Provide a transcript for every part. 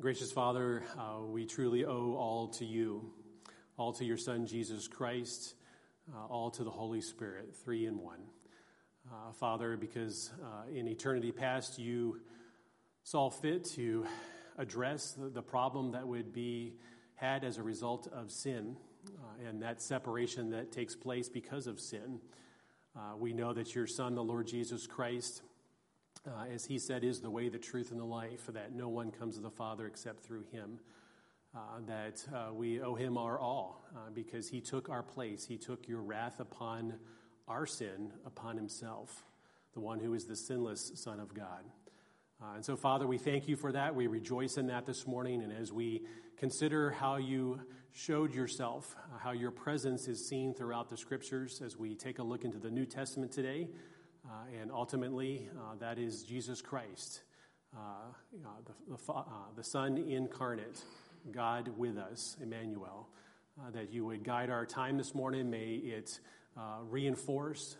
Gracious Father, uh, we truly owe all to you, all to your Son, Jesus Christ, uh, all to the Holy Spirit, three in one. Uh, Father, because uh, in eternity past you saw fit to address the, the, problem that would be had as a result of sin uh, and that separation that takes place because of sin. Uh, we know that your Son, the Lord Jesus Christ, uh, as he said, is the way, the truth, and the life, that no one comes to the Father except through him. Uh, that uh, we owe him our all uh, because he took our place. He took your wrath upon our sin upon himself, the one who is the sinless Son of God. Uh, and so, Father, we thank you for that. We rejoice in that this morning. And as we consider how you showed yourself, uh, how your presence is seen throughout the scriptures, as we take a look into the New Testament today, Uh, and ultimately, uh, that is Jesus Christ, uh, the, the, uh, the, Son incarnate, God with us, Emmanuel. Uh, that you would guide our time this morning. May it reinforce,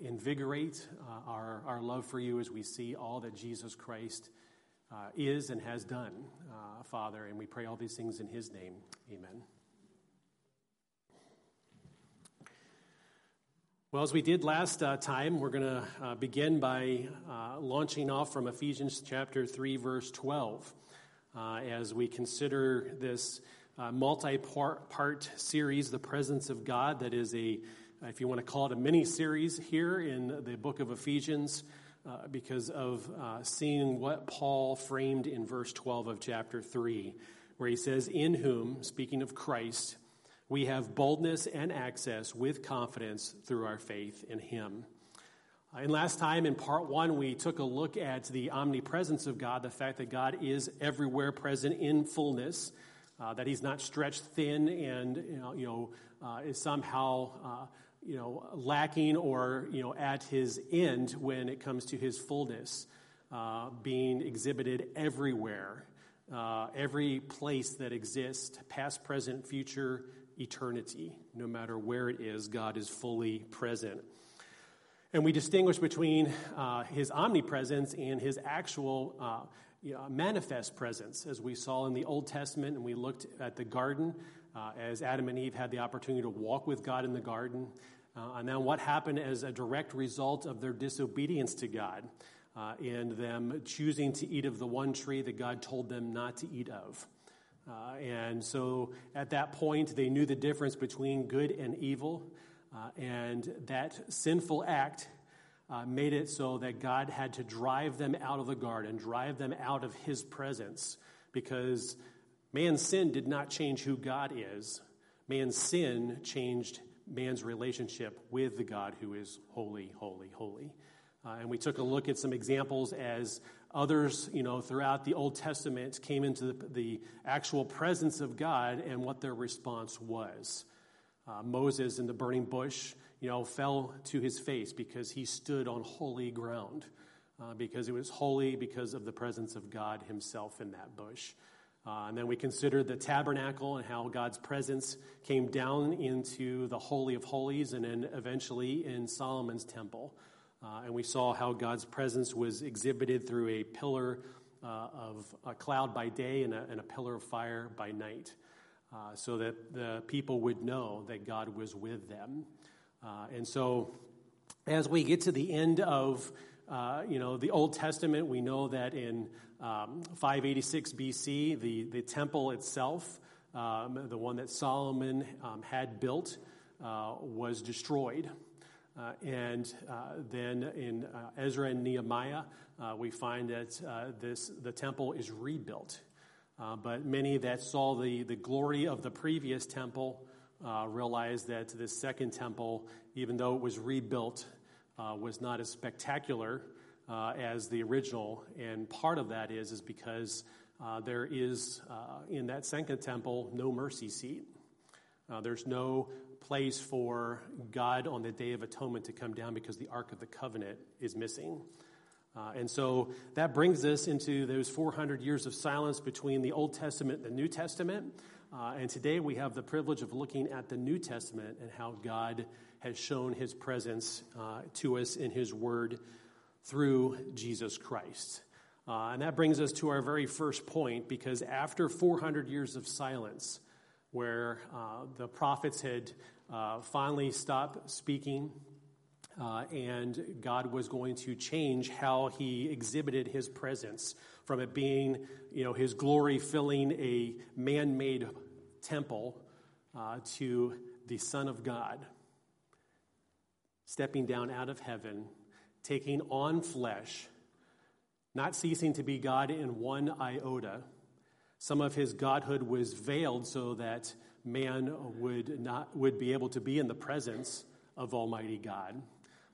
invigorate our, our love for you as we see all that Jesus Christ is and has done, Father. And we pray all these things in his name. Amen. Well, as we did last uh, time, we're going to uh, begin by uh, launching off from Ephesians chapter 3, verse 12, uh, as we consider this uh, multi part series, The Presence of God, that is a, if you want to call it a mini series here in the book of Ephesians, uh, because of seeing what Paul framed in verse 12 of chapter 3, where he says, In whom, speaking of Christ, we have boldness and access with confidence through our faith in Him. And last time in part one, we took a look at the omnipresence of God, the fact that God is everywhere present in fullness, uh, that He's not stretched thin and you know, you know uh, is somehow uh, you know lacking or you know at His end when it comes to His fullness, uh, being exhibited everywhere, uh, every place that exists, past, present, future, eternity. No matter where it is, God is fully present. And we distinguish between uh, his omnipresence and his actual uh, you know, manifest presence, as we saw in the Old Testament, and we looked at the garden uh, as Adam and Eve had the opportunity to walk with God in the garden. Uh, and then what happened as a direct result of their disobedience to God uh, and them choosing to eat of the one tree that God told them not to eat of. Uh, and so at that point, they knew the difference between good and evil. Uh, and that sinful act uh, made it so that God had to drive them out of the garden, drive them out of his presence, because man's sin did not change who God is. Man's sin changed man's relationship with the God who is holy, holy, holy. Uh, and we took a look at some examples as Others, you know, throughout the Old Testament came into the, the actual presence of God and what their response was. Uh, Moses in the burning bush, you know, fell to his face because he stood on holy ground, uh, because it was holy because of the presence of God himself in that bush. Uh, and then we considered the tabernacle and how God's presence came down into the Holy of Holies and then eventually in Solomon's temple. Uh, and we saw how God's presence was exhibited through a pillar uh, of a cloud by day and a, and a pillar of fire by night, uh, so that the people would know that God was with them. Uh, and so, as we get to the end of uh, you know the Old Testament, we know that in um, 586 BC, the, the temple itself, um, the one that Solomon um, had built, uh, was destroyed. Uh, and uh, then in uh, Ezra and Nehemiah, uh, we find that uh, this, the temple is rebuilt. Uh, but many that saw the, the glory of the previous temple realized that this second temple, even though it was rebuilt, was not as spectacular as the original. And part of that is, is because there is, in that second temple, no mercy seat. there's no place for God on the Day of Atonement to come down because the Ark of the Covenant is missing. Uh, and so that brings us into those 400 years of silence between the Old Testament and the New Testament. Uh, and today we have the privilege of looking at the New Testament and how God has shown his presence uh, to us in his word through Jesus Christ. Uh, and that brings us to our very first point because after 400 years of silence, where uh, the prophets had uh, finally stopped speaking, uh, and God was going to change how he exhibited his presence from it being, you know, his glory filling a man made temple uh, to the Son of God stepping down out of heaven, taking on flesh, not ceasing to be God in one iota. Some of his godhood was veiled so that man would not would be able to be in the presence of Almighty God.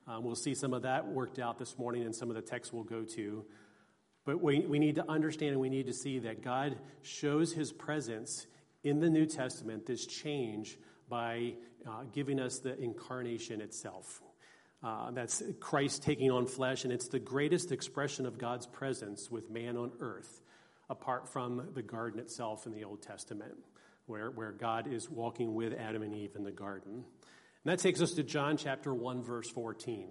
Um, we'll see some of that worked out this morning in some of the texts we'll go to. But we, we need to understand and we need to see that God shows his presence in the New Testament, this change, by uh, giving us the incarnation itself. Uh, that's Christ taking on flesh, and it's the greatest expression of God's presence with man on earth, apart from the garden itself in the Old Testament, where, where God is walking with Adam and Eve in the garden. And that takes us to John chapter 1, verse 14,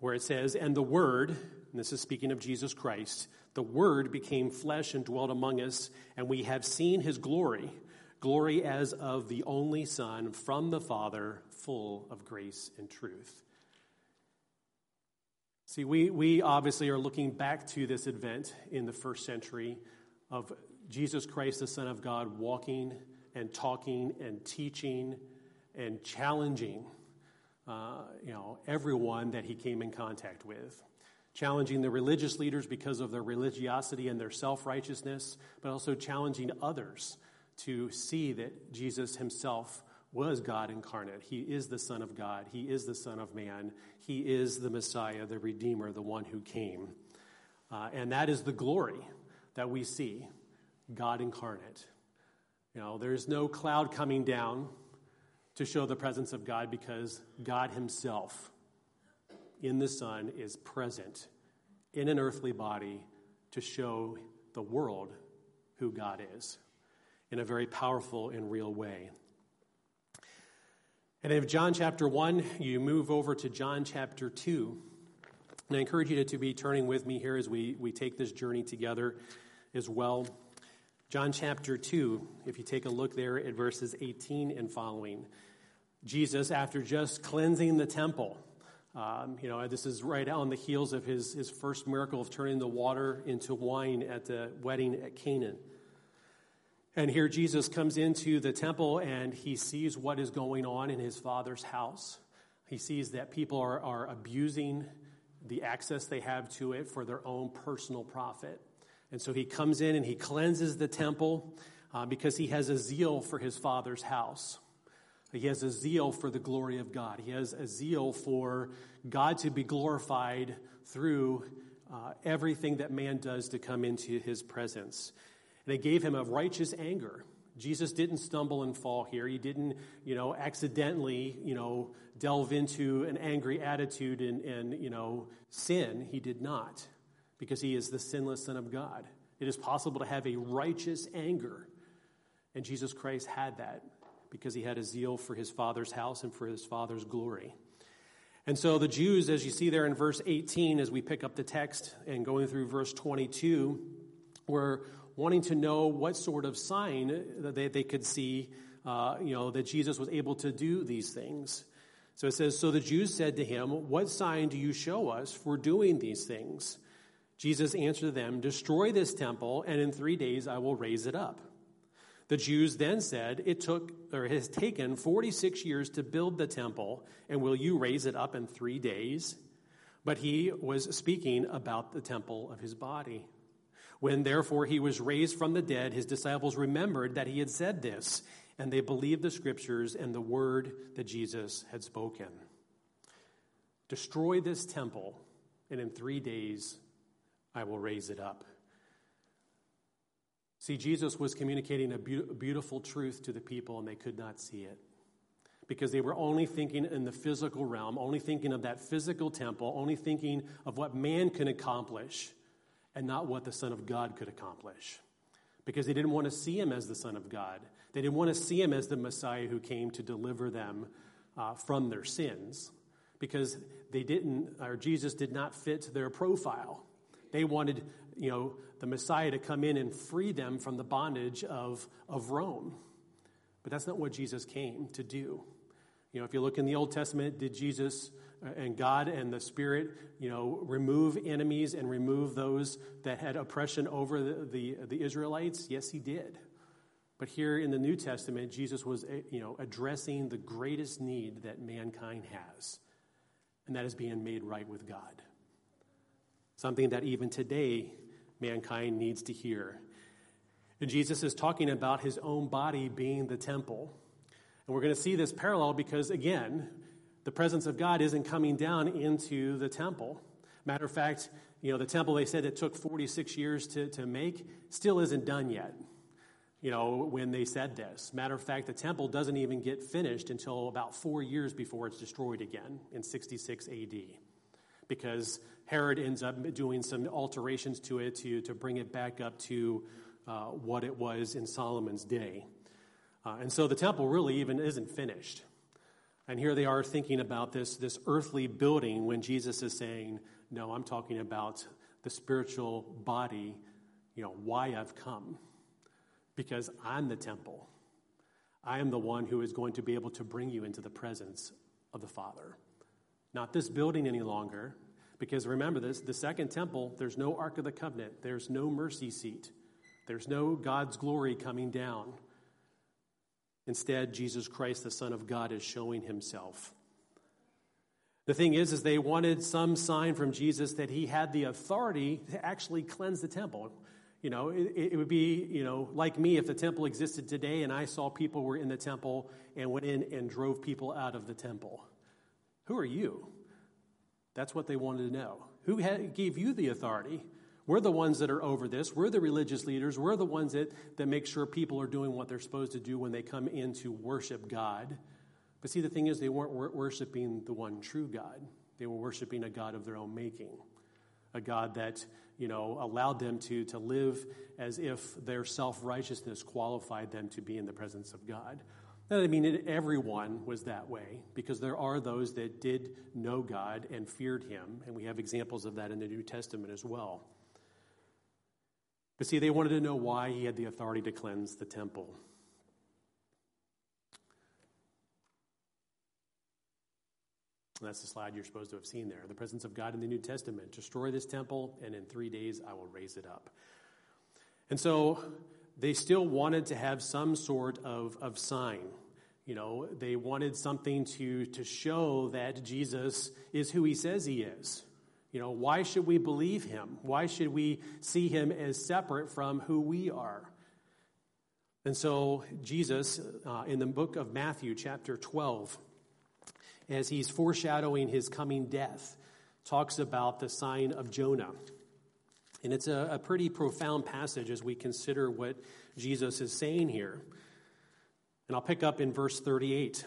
where it says, And the Word, and this is speaking of Jesus Christ, the Word became flesh and dwelt among us, and we have seen his glory, glory as of the only Son from the Father, full of grace and truth. See, we, we obviously are looking back to this event in the first century of Jesus Christ, the Son of God, walking and talking and teaching and challenging, uh, you know, everyone that he came in contact with. Challenging the religious leaders because of their religiosity and their self righteousness, but also challenging others to see that Jesus himself was God incarnate. He is the Son of God. He is the Son of Man. He is the Messiah, the Redeemer, the one who came. Uh, and that is the glory that we see God incarnate. You know, there's no cloud coming down to show the presence of God because God Himself in the Son is present in an earthly body to show the world who God is in a very powerful and real way. And if John chapter 1, you move over to John chapter 2. And I encourage you to, to be turning with me here as we, we take this journey together as well. John chapter 2, if you take a look there at verses 18 and following. Jesus, after just cleansing the temple, um, you know, this is right on the heels of his, his first miracle of turning the water into wine at the wedding at Canaan. And here Jesus comes into the temple and he sees what is going on in his father's house. He sees that people are, are abusing the access they have to it for their own personal profit. And so he comes in and he cleanses the temple uh, because he has a zeal for his father's house. He has a zeal for the glory of God. He has a zeal for God to be glorified through uh, everything that man does to come into his presence. It gave him a righteous anger. Jesus didn't stumble and fall here. He didn't, you know, accidentally, you know, delve into an angry attitude and, and, you know, sin. He did not, because he is the sinless Son of God. It is possible to have a righteous anger. And Jesus Christ had that because he had a zeal for his Father's house and for his Father's glory. And so the Jews, as you see there in verse 18, as we pick up the text and going through verse 22, were wanting to know what sort of sign that they, they could see, uh, you know, that Jesus was able to do these things. So it says, So the Jews said to him, What sign do you show us for doing these things? Jesus answered them, Destroy this temple, and in three days I will raise it up. The Jews then said, It took, or it has taken 46 years to build the temple, and will you raise it up in three days? But he was speaking about the temple of his body. When therefore he was raised from the dead, his disciples remembered that he had said this, and they believed the scriptures and the word that Jesus had spoken. Destroy this temple, and in three days I will raise it up. See, Jesus was communicating a beautiful truth to the people, and they could not see it because they were only thinking in the physical realm, only thinking of that physical temple, only thinking of what man can accomplish and not what the Son of God could accomplish. Because they didn't want to see him as the Son of God. They didn't want to see him as the Messiah who came to deliver them uh, from their sins. Because they didn't, or Jesus did not fit their profile. They wanted you know, the Messiah to come in and free them from the bondage of, of Rome. But that's not what Jesus came to do. You know, if you look in the Old Testament, did Jesus and God and the Spirit, you know, remove enemies and remove those that had oppression over the, the, the Israelites? Yes, he did. But here in the New Testament, Jesus was, uh, you know, addressing the greatest need that mankind has, and that is being made right with God. Something that even today mankind needs to hear. And Jesus is talking about his own body being the temple. And we're going to see this parallel because, again, the presence of God isn't coming down into the temple. Matter of fact, you know, the temple they said it took 46 years to, to make still isn't done yet, you know, when they said this. Matter of fact, the temple doesn't even get finished until about four years before it's destroyed again in 66 AD because Herod ends up doing some alterations to it to, to bring it back up to uh, what it was in Solomon's day. Uh, and so the temple really even isn't finished. And here they are thinking about this, this earthly building when Jesus is saying, No, I'm talking about the spiritual body, you know, why I've come. Because I'm the temple. I am the one who is going to be able to bring you into the presence of the Father. Not this building any longer, because remember this the second temple, there's no Ark of the Covenant, there's no mercy seat, there's no God's glory coming down. Instead, Jesus Christ, the Son of God, is showing himself. The thing is, is they wanted some sign from Jesus that he had the authority to actually cleanse the temple. You know, it, it, would be, you know, like me if the temple existed today and I saw people were in the temple and went in and drove people out of the temple. Who are you? That's what they wanted to know. Who had, gave you the authority? We're the ones that are over this. We're the religious leaders. We're the ones that, that make sure people are doing what they're supposed to do when they come in to worship God. But see, the thing is, they weren't worshiping the one true God. They were worshiping a God of their own making, a God that, you know, allowed them to, to live as if their self righteousness qualified them to be in the presence of God. Now, I mean everyone was that way because there are those that did know God and feared Him, and we have examples of that in the New Testament as well. But see, they wanted to know why He had the authority to cleanse the temple. That's the slide you're supposed to have seen there. The presence of God in the New Testament. Destroy this temple, and in three days I will raise it up. And so they still wanted to have some sort of, of sign. You know, they wanted something to, to show that Jesus is who he says he is. You know, why should we believe him? Why should we see him as separate from who we are? And so, Jesus, uh, in the book of Matthew, chapter 12, as he's foreshadowing his coming death, talks about the sign of Jonah. And it's a, a pretty profound passage as we consider what Jesus is saying here. And I'll pick up in verse 38.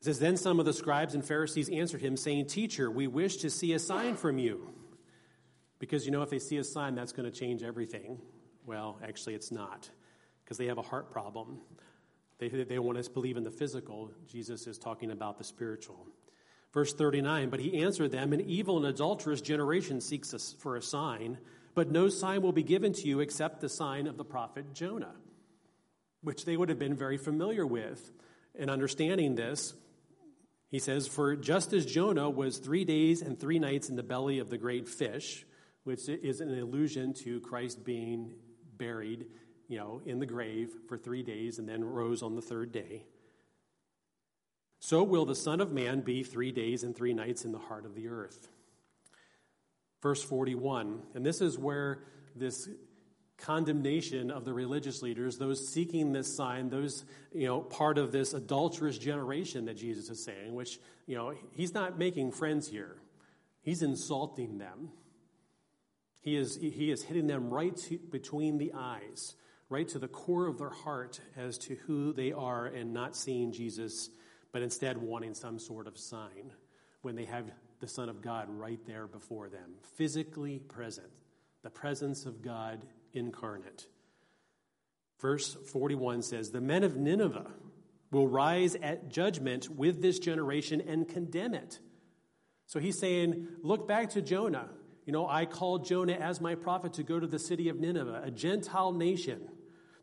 It says, Then some of the scribes and Pharisees answered him, saying, Teacher, we wish to see a sign from you. Because, you know, if they see a sign, that's going to change everything. Well, actually, it's not, because they have a heart problem. They, they want us to believe in the physical. Jesus is talking about the spiritual. Verse 39 But he answered them, An evil and adulterous generation seeks us for a sign, but no sign will be given to you except the sign of the prophet Jonah, which they would have been very familiar with. And understanding this, he says, For just as Jonah was three days and three nights in the belly of the great fish, which is an allusion to Christ being buried, you know, in the grave for three days and then rose on the third day. So will the Son of Man be three days and three nights in the heart of the earth. Verse 41, and this is where this condemnation of the religious leaders, those seeking this sign, those, you know, part of this adulterous generation that Jesus is saying, which, you know, he's not making friends here. He's insulting them. He is, he is hitting them right to, between the eyes, right to the core of their heart as to who they are and not seeing Jesus but instead wanting some sort of sign when they have the Son of God right there before them, physically present, the presence of God incarnate. Verse 41 says, The men of Nineveh will rise at judgment with this generation and condemn it. So he's saying, Look back to Jonah. You know, I called Jonah as my prophet to go to the city of Nineveh, a Gentile nation,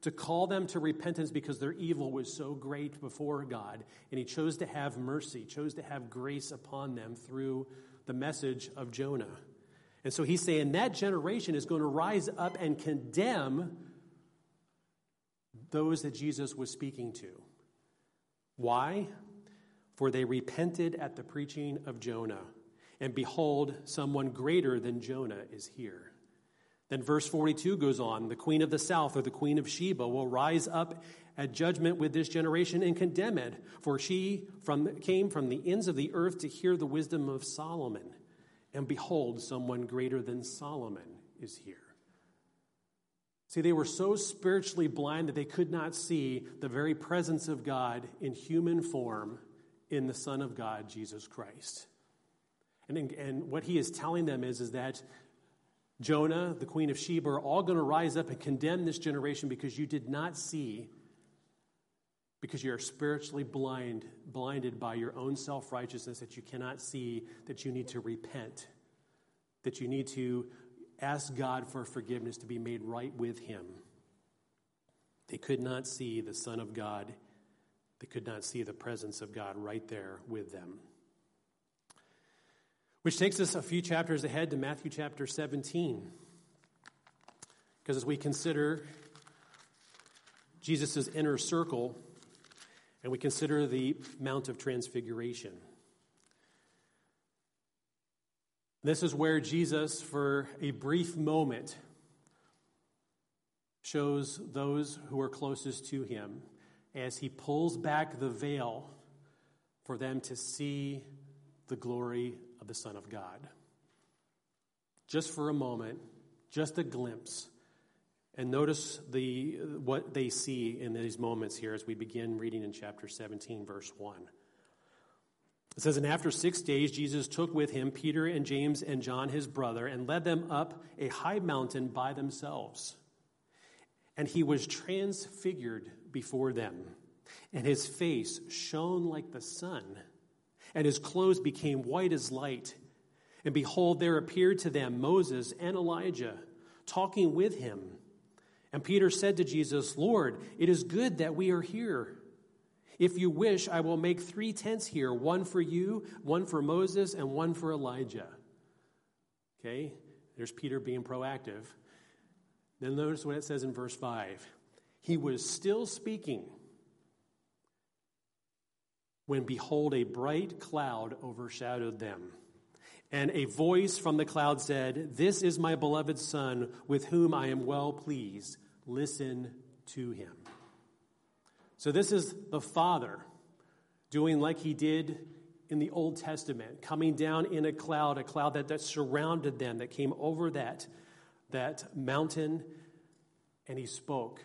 to call them to repentance because their evil was so great before God. And he chose to have mercy, chose to have grace upon them through the message of Jonah. And so he's saying that generation is going to rise up and condemn those that Jesus was speaking to. Why? For they repented at the preaching of Jonah. And behold, someone greater than Jonah is here. Then verse 42 goes on The queen of the south, or the queen of Sheba, will rise up at judgment with this generation and condemn it, for she from, came from the ends of the earth to hear the wisdom of Solomon. And behold, someone greater than Solomon is here. See, they were so spiritually blind that they could not see the very presence of God in human form in the Son of God, Jesus Christ. And, and what he is telling them is, is that Jonah, the queen of Sheba, are all going to rise up and condemn this generation because you did not see, because you are spiritually blind, blinded by your own self righteousness, that you cannot see that you need to repent, that you need to ask God for forgiveness to be made right with Him. They could not see the Son of God, they could not see the presence of God right there with them. Which takes us a few chapters ahead to Matthew chapter 17. Because as we consider Jesus' inner circle and we consider the Mount of Transfiguration. This is where Jesus, for a brief moment, shows those who are closest to him as he pulls back the veil for them to see the glory of the Son of God. Just for a moment, just a glimpse. And notice the, what they see in these moments here as we begin reading in chapter 17, verse 1. It says, And after six days, Jesus took with him Peter and James and John, his brother, and led them up a high mountain by themselves. And he was transfigured before them, and his face shone like the sun and his clothes became white as light. And behold, there appeared to them Moses and Elijah talking with him. And Peter said to Jesus, Lord, it is good that we are here. If you wish, I will make three tents here one for you, one for Moses, and one for Elijah. Okay, there's Peter being proactive. Then notice what it says in verse 5. He was still speaking when behold, a bright cloud overshadowed them. And a voice from the cloud said, This is my beloved Son, with whom I am well pleased. Listen to him. So, this is the Father doing like he did in the Old Testament, coming down in a cloud, a cloud that, that surrounded them, that came over that, that mountain, and he spoke,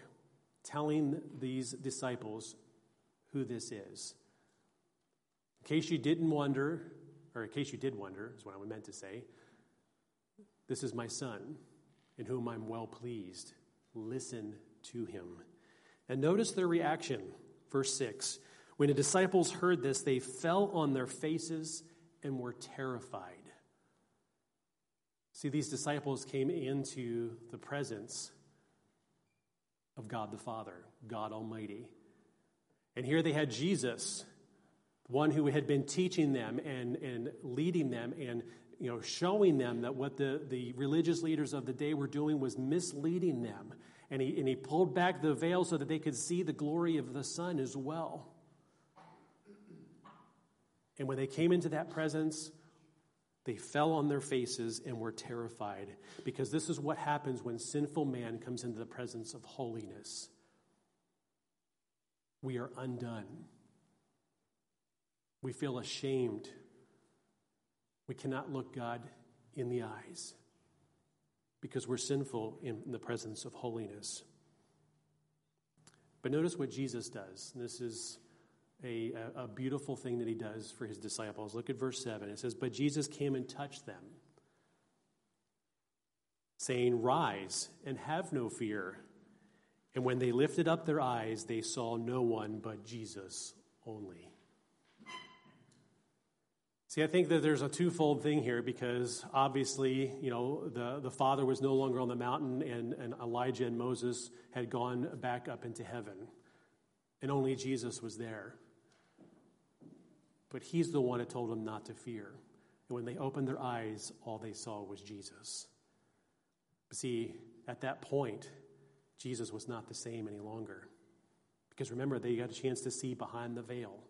telling these disciples who this is. In case you didn't wonder, or in case you did wonder, is what I meant to say, this is my son, in whom I'm well pleased. Listen to him. And notice their reaction. Verse 6 When the disciples heard this, they fell on their faces and were terrified. See, these disciples came into the presence of God the Father, God Almighty. And here they had Jesus one who had been teaching them and, and leading them and you know, showing them that what the, the religious leaders of the day were doing was misleading them. And he, and he pulled back the veil so that they could see the glory of the son as well. And when they came into that presence, they fell on their faces and were terrified because this is what happens when sinful man comes into the presence of holiness. We are undone. We feel ashamed. We cannot look God in the eyes because we're sinful in the presence of holiness. But notice what Jesus does. This is a, a, beautiful thing that he does for his disciples. Look at verse 7. It says, But Jesus came and touched them, saying, Rise and have no fear. And when they lifted up their eyes, they saw no one but Jesus only. See, I think that there's a twofold thing here because obviously, you know, the, the Father was no longer on the mountain and, and Elijah and Moses had gone back up into heaven. And only Jesus was there. But he's the one that told them not to fear. And when they opened their eyes, all they saw was Jesus. See, at that point, Jesus was not the same any longer. Because remember, they got a chance to see behind the veil.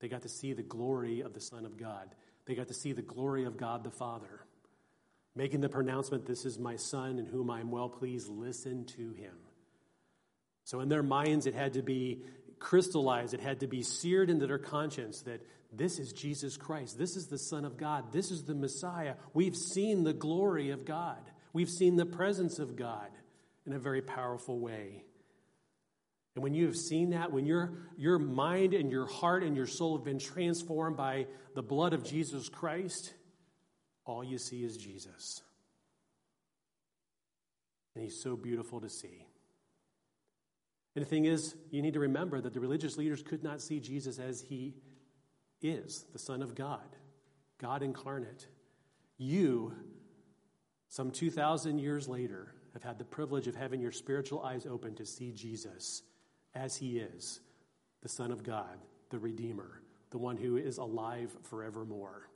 They got to see the glory of the Son of God. They got to see the glory of God the Father. Making the pronouncement, This is my Son in whom I am well pleased, listen to him. So, in their minds, it had to be crystallized, it had to be seared into their conscience that this is Jesus Christ. This is the Son of God. This is the Messiah. We've seen the glory of God, we've seen the presence of God in a very powerful way. And when you have seen that, when your, your mind and your heart and your soul have been transformed by the blood of Jesus Christ, all you see is Jesus. And he's so beautiful to see. And the thing is, you need to remember that the religious leaders could not see Jesus as he is, the Son of God, God incarnate. You, some 2,000 years later, have had the privilege of having your spiritual eyes open to see Jesus as he is the Son of God, the Redeemer, the one who is alive forevermore.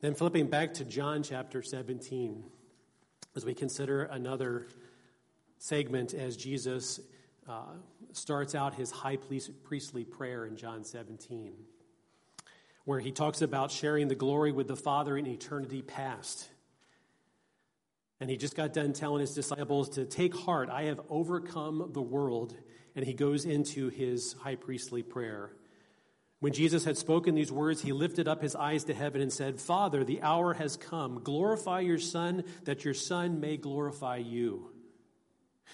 Then, flipping back to John chapter 17, as we consider another segment as Jesus uh, starts out his high priestly prayer in John 17, where he talks about sharing the glory with the Father in eternity past. And he just got done telling his disciples to take heart, I have overcome the world. And he goes into his high priestly prayer. When Jesus had spoken these words, he lifted up his eyes to heaven and said, Father, the hour has come. Glorify your Son, that your Son may glorify you.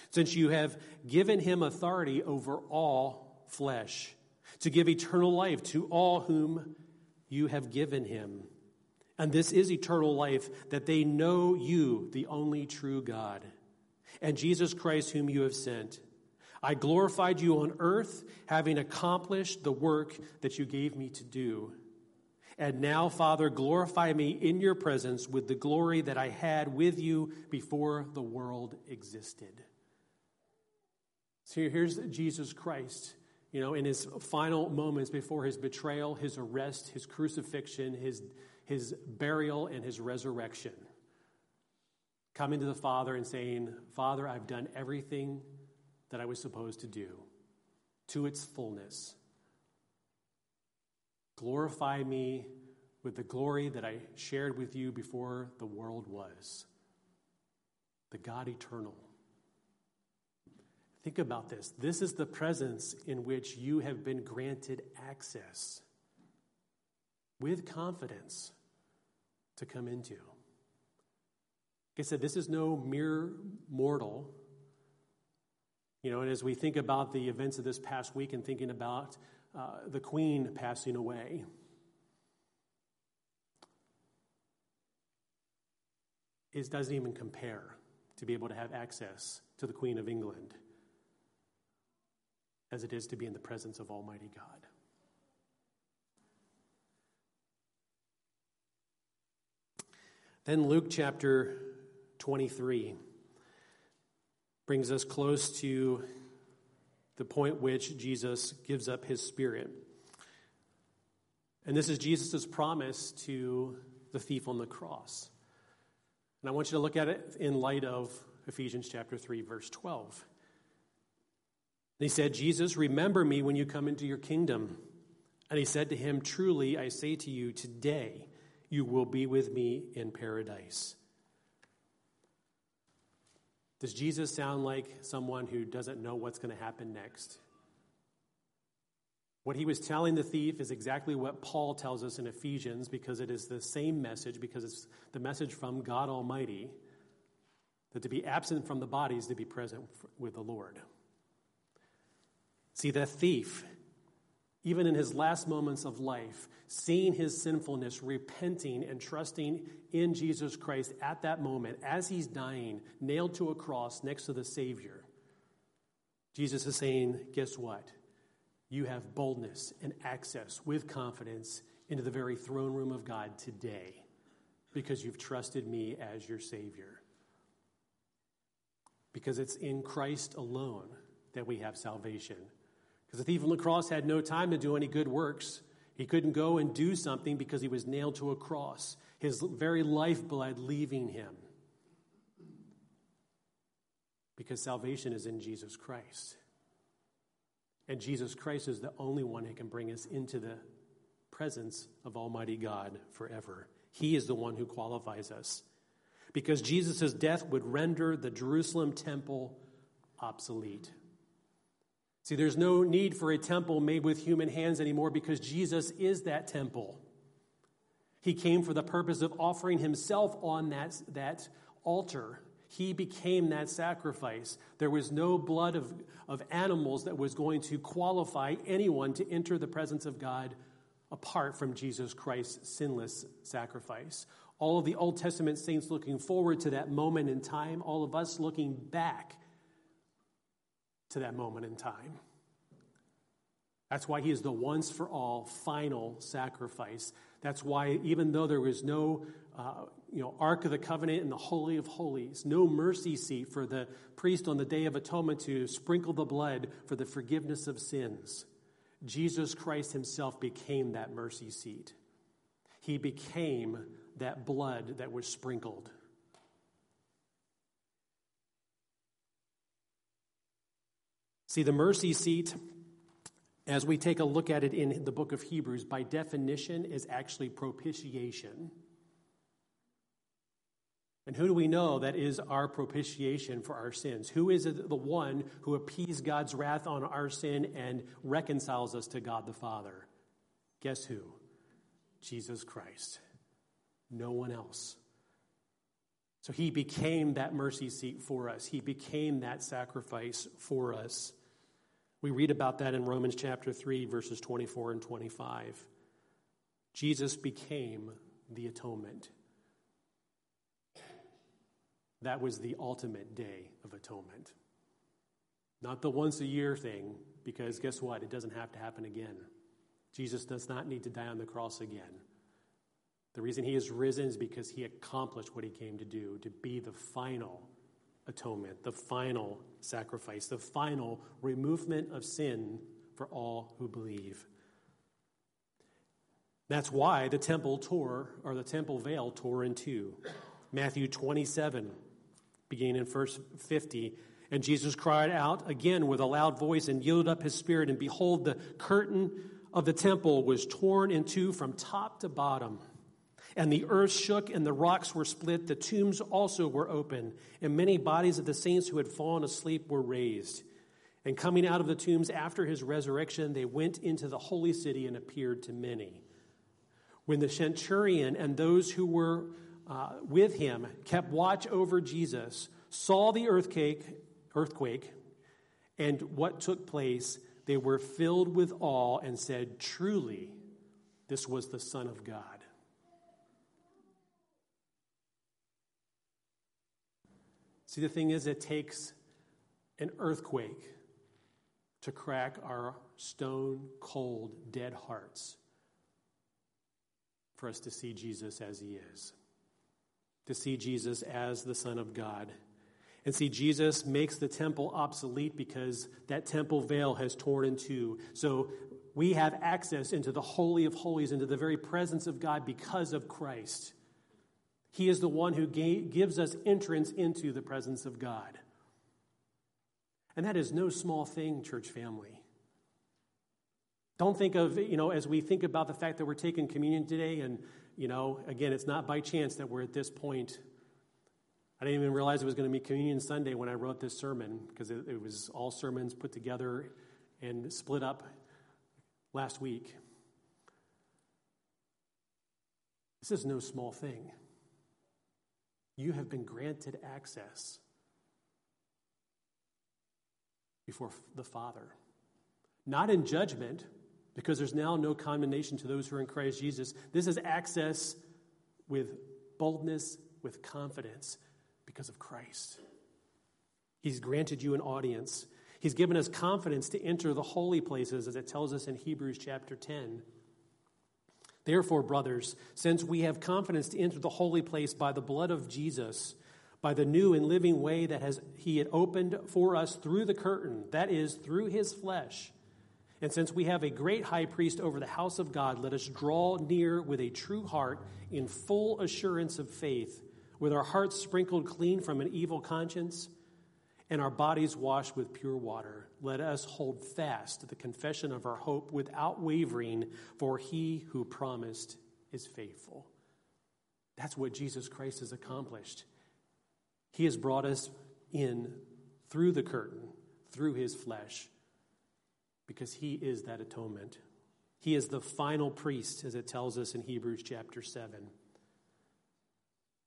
Since you have given him authority over all flesh, to give eternal life to all whom you have given him. And this is eternal life, that they know you, the only true God, and Jesus Christ, whom you have sent. I glorified you on earth, having accomplished the work that you gave me to do. And now, Father, glorify me in your presence with the glory that I had with you before the world existed. So here's Jesus Christ, you know, in his final moments before his betrayal, his arrest, his crucifixion, his his burial and his resurrection. Coming to the Father and saying, Father, I've done everything that I was supposed to do to its fullness. Glorify me with the glory that I shared with you before the world was. The God eternal. Think about this. This is the presence in which you have been granted access with confidence to come into. Like I said, this is no mere mortal. You know, and as we think about the events of this past week and thinking about uh, the Queen passing away, it doesn't even compare to be able to have access to the Queen of England as it is to be in the presence of Almighty God. Then Luke chapter 23 brings us close to the point which Jesus gives up his spirit. And this is Jesus' promise to the thief on the cross. And I want you to look at it in light of Ephesians chapter 3, verse 12. And he said, Jesus, remember me when you come into your kingdom. And he said to him, Truly, I say to you, today you will be with me in paradise. Does Jesus sound like someone who doesn't know what's going to happen next? What he was telling the thief is exactly what Paul tells us in Ephesians because it is the same message, because it's the message from God Almighty that to be absent from the body is to be present with the Lord. See, the thief even in his last moments of life, seeing his sinfulness, repenting, and trusting in Jesus Christ at that moment, as he's dying, nailed to a cross next to the Savior, Jesus is saying, Guess what? you have boldness and access with confidence into the very throne room of God today because you've trusted me as your Savior. Because it's in Christ alone that we have salvation. Because the thief on the cross had no time to do any good works. He couldn't go and do something because he was nailed to a cross, his very lifeblood leaving him. Because salvation is in Jesus Christ. And Jesus Christ is the only one who can bring us into the presence of Almighty God forever. He is the one who qualifies us. Because Jesus' death would render the Jerusalem temple obsolete. See, there's no need for a temple made with human hands anymore because Jesus is that temple. He came for the purpose of offering himself on that, that altar. He became that sacrifice. There was no blood of, of animals that was going to qualify anyone to enter the presence of God apart from Jesus Christ's sinless sacrifice. All of the Old Testament saints looking forward to that moment in time, all of us looking back to that moment in time. That's why he is the once for all final sacrifice. That's why, even though there was no uh, you know, Ark of the Covenant in the Holy of Holies, no mercy seat for the priest on the Day of Atonement to sprinkle the blood for the forgiveness of sins, Jesus Christ himself became that mercy seat. He became that blood that was sprinkled. See, the mercy seat, as we take a look at it in the book of Hebrews, by definition is actually propitiation. And who do we know that is our propitiation for our sins? Who is the one who appeased God's wrath on our sin and reconciles us to God the Father? Guess who? Jesus Christ. No one else. So he became that mercy seat for us, he became that sacrifice for us. We read about that in Romans chapter 3, verses 24 and 25. Jesus became the atonement. That was the ultimate day of atonement. Not the once a year thing, because guess what? It doesn't have to happen again. Jesus does not need to die on the cross again. The reason he is risen is because he accomplished what he came to do, to be the final atonement, the final sacrifice, the final removement of sin for all who believe. That's why the temple tore, or the temple veil tore in two. Matthew 27, beginning in verse 50. And Jesus cried out again with a loud voice and yielded up his spirit. And behold, the curtain of the temple was torn in two from top to bottom. And the earth shook and the rocks were split. The tombs also were open. And many bodies of the saints who had fallen asleep were raised. And coming out of the tombs after his resurrection, they went into the holy city and appeared to many. When the centurion and those who were uh, with him kept watch over Jesus, saw the earthquake, earthquake and what took place, they were filled with awe and said, Truly, this was the Son of God. See, the thing is, it takes an earthquake to crack our stone cold, dead hearts for us to see Jesus as he is, to see Jesus as the Son of God. And see, Jesus makes the temple obsolete because that temple veil has torn in two. So we have access into the Holy of Holies, into the very presence of God because of Christ. He is the one who gives us entrance into the presence of God. And that is no small thing, church family. Don't think of, you know, as we think about the fact that we're taking communion today, and, you know, again, it's not by chance that we're at this point. I didn't even realize it was going to be Communion Sunday when I wrote this sermon, because it, it was all sermons put together and split up last week. This is no small thing you have been granted access before the Father. Not in judgment, because there's now no condemnation to those who are in Christ Jesus. This is access with boldness, with confidence, because of Christ. He's granted you an audience. He's given us confidence to enter the holy places, as it tells us in Hebrews chapter 10. Therefore, brothers, since we have confidence to enter the holy place by the blood of Jesus, by the new and living way that has he had opened for us through the curtain, that is, through his flesh. And since we have a great high priest over the house of God, let us draw near with a true heart in full assurance of faith, with our hearts sprinkled clean from an evil conscience and our bodies washed with pure water. Let us hold fast to the confession of our hope without wavering, for he who promised is faithful. That's what Jesus Christ has accomplished. He has brought us in through the curtain, through his flesh, because he is that atonement. He is the final priest, as it tells us in Hebrews chapter 7.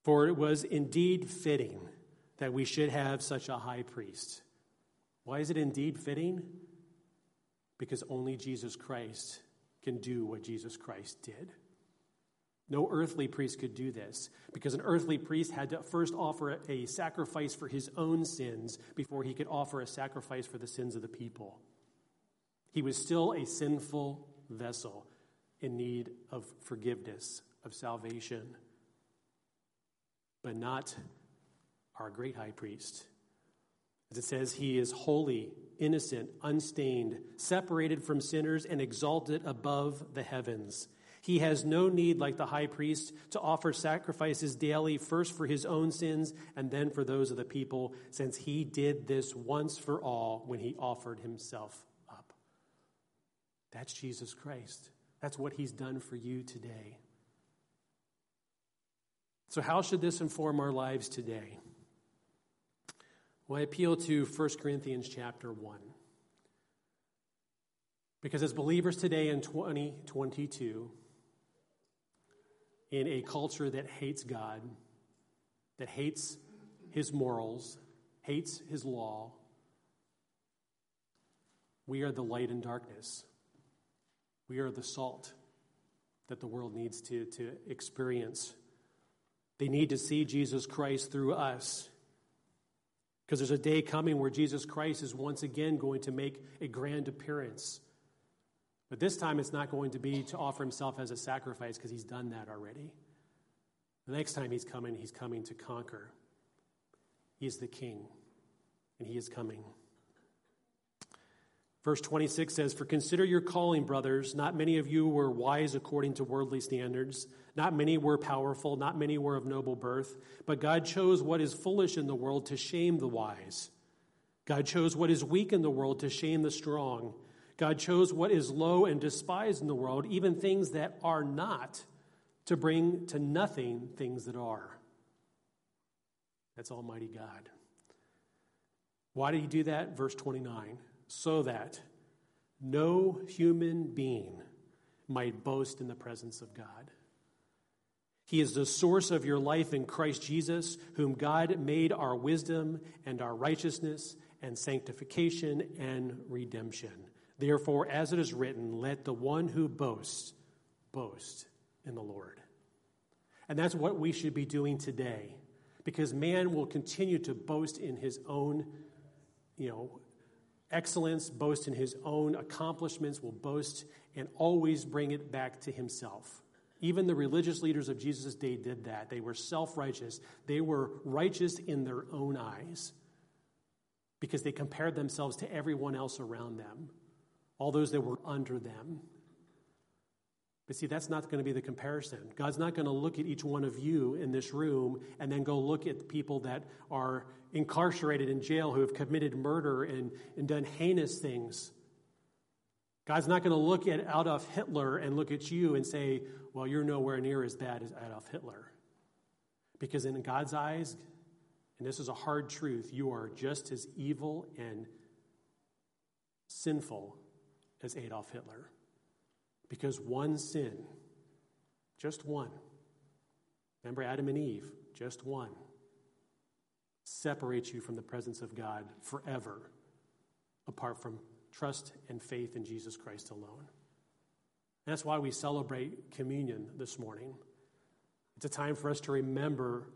For it was indeed fitting that we should have such a high priest. Why is it indeed fitting? Because only Jesus Christ can do what Jesus Christ did. No earthly priest could do this because an earthly priest had to first offer a sacrifice for his own sins before he could offer a sacrifice for the sins of the people. He was still a sinful vessel in need of forgiveness, of salvation, but not our great high priest. As it says, he is holy, innocent, unstained, separated from sinners, and exalted above the heavens. He has no need, like the high priest, to offer sacrifices daily, first for his own sins and then for those of the people, since he did this once for all when he offered himself up. That's Jesus Christ. That's what he's done for you today. So, how should this inform our lives today? Well, I appeal to 1 Corinthians chapter 1. Because as believers today in 2022, in a culture that hates God, that hates his morals, hates his law, we are the light in darkness. We are the salt that the world needs to, to experience. They need to see Jesus Christ through us because there's a day coming where Jesus Christ is once again going to make a grand appearance. But this time it's not going to be to offer himself as a sacrifice because he's done that already. The next time he's coming, he's coming to conquer. He is the king, and he is coming. Verse 26 says, For consider your calling, brothers. Not many of you were wise according to worldly standards. Not many were powerful. Not many were of noble birth. But God chose what is foolish in the world to shame the wise. God chose what is weak in the world to shame the strong. God chose what is low and despised in the world, even things that are not, to bring to nothing things that are. That's Almighty God. Why did he do that? Verse 29 so that no human being might boast in the presence of God. He is the source of your life in Christ Jesus, whom God made our wisdom and our righteousness and sanctification and redemption. Therefore, as it is written, let the one who boasts boast in the Lord. And that's what we should be doing today, because man will continue to boast in his own, you know, excellence, boast in his own accomplishments, will boast and always bring it back to himself. Even the religious leaders of Jesus' day did that. They were self righteous, they were righteous in their own eyes because they compared themselves to everyone else around them, all those that were under them. But see, that's not going to be the comparison. God's not going to look at each one of you in this room and then go look at people that are incarcerated in jail who have committed murder and, and done heinous things. God's not going to look at Adolf Hitler and look at you and say, well, you're nowhere near as bad as Adolf Hitler. Because in God's eyes, and this is a hard truth, you are just as evil and sinful as Adolf Hitler. Because one sin, just one, remember Adam and Eve, just one, separates you from the presence of God forever, apart from trust and faith in Jesus Christ alone. And that's why we celebrate communion this morning. It's a time for us to remember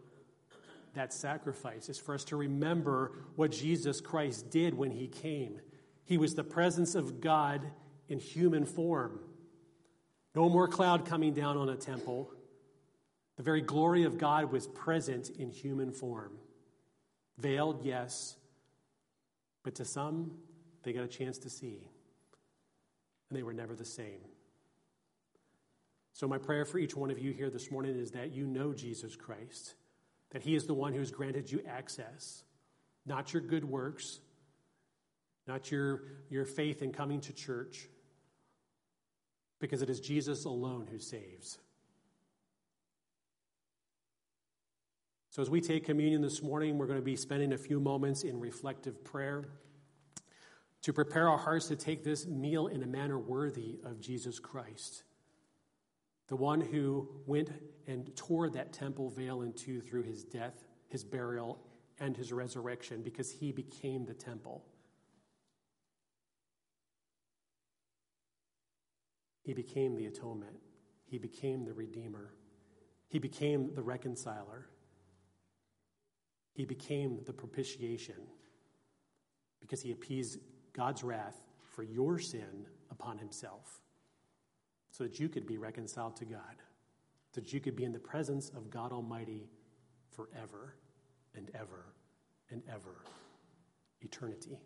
that sacrifice. It's for us to remember what Jesus Christ did when he came He was the presence of God in human form. No more cloud coming down on a temple. The very glory of God was present in human form. Veiled, yes, but to some, they got a chance to see. And they were never the same. So, my prayer for each one of you here this morning is that you know Jesus Christ, that He is the one who's granted you access, not your good works, not your, your faith in coming to church, because it is Jesus alone who saves. So, as we take communion this morning, we're going to be spending a few moments in reflective prayer to prepare our hearts to take this meal in a manner worthy of Jesus Christ, the one who went and tore that temple veil in two through his death, his burial, and his resurrection, because he became the temple. He became the atonement. He became the Redeemer. He became the reconciler. He became the propitiation because he appeased God's wrath for your sin upon himself so that you could be reconciled to God, so that you could be in the presence of God Almighty forever and ever and ever, eternity.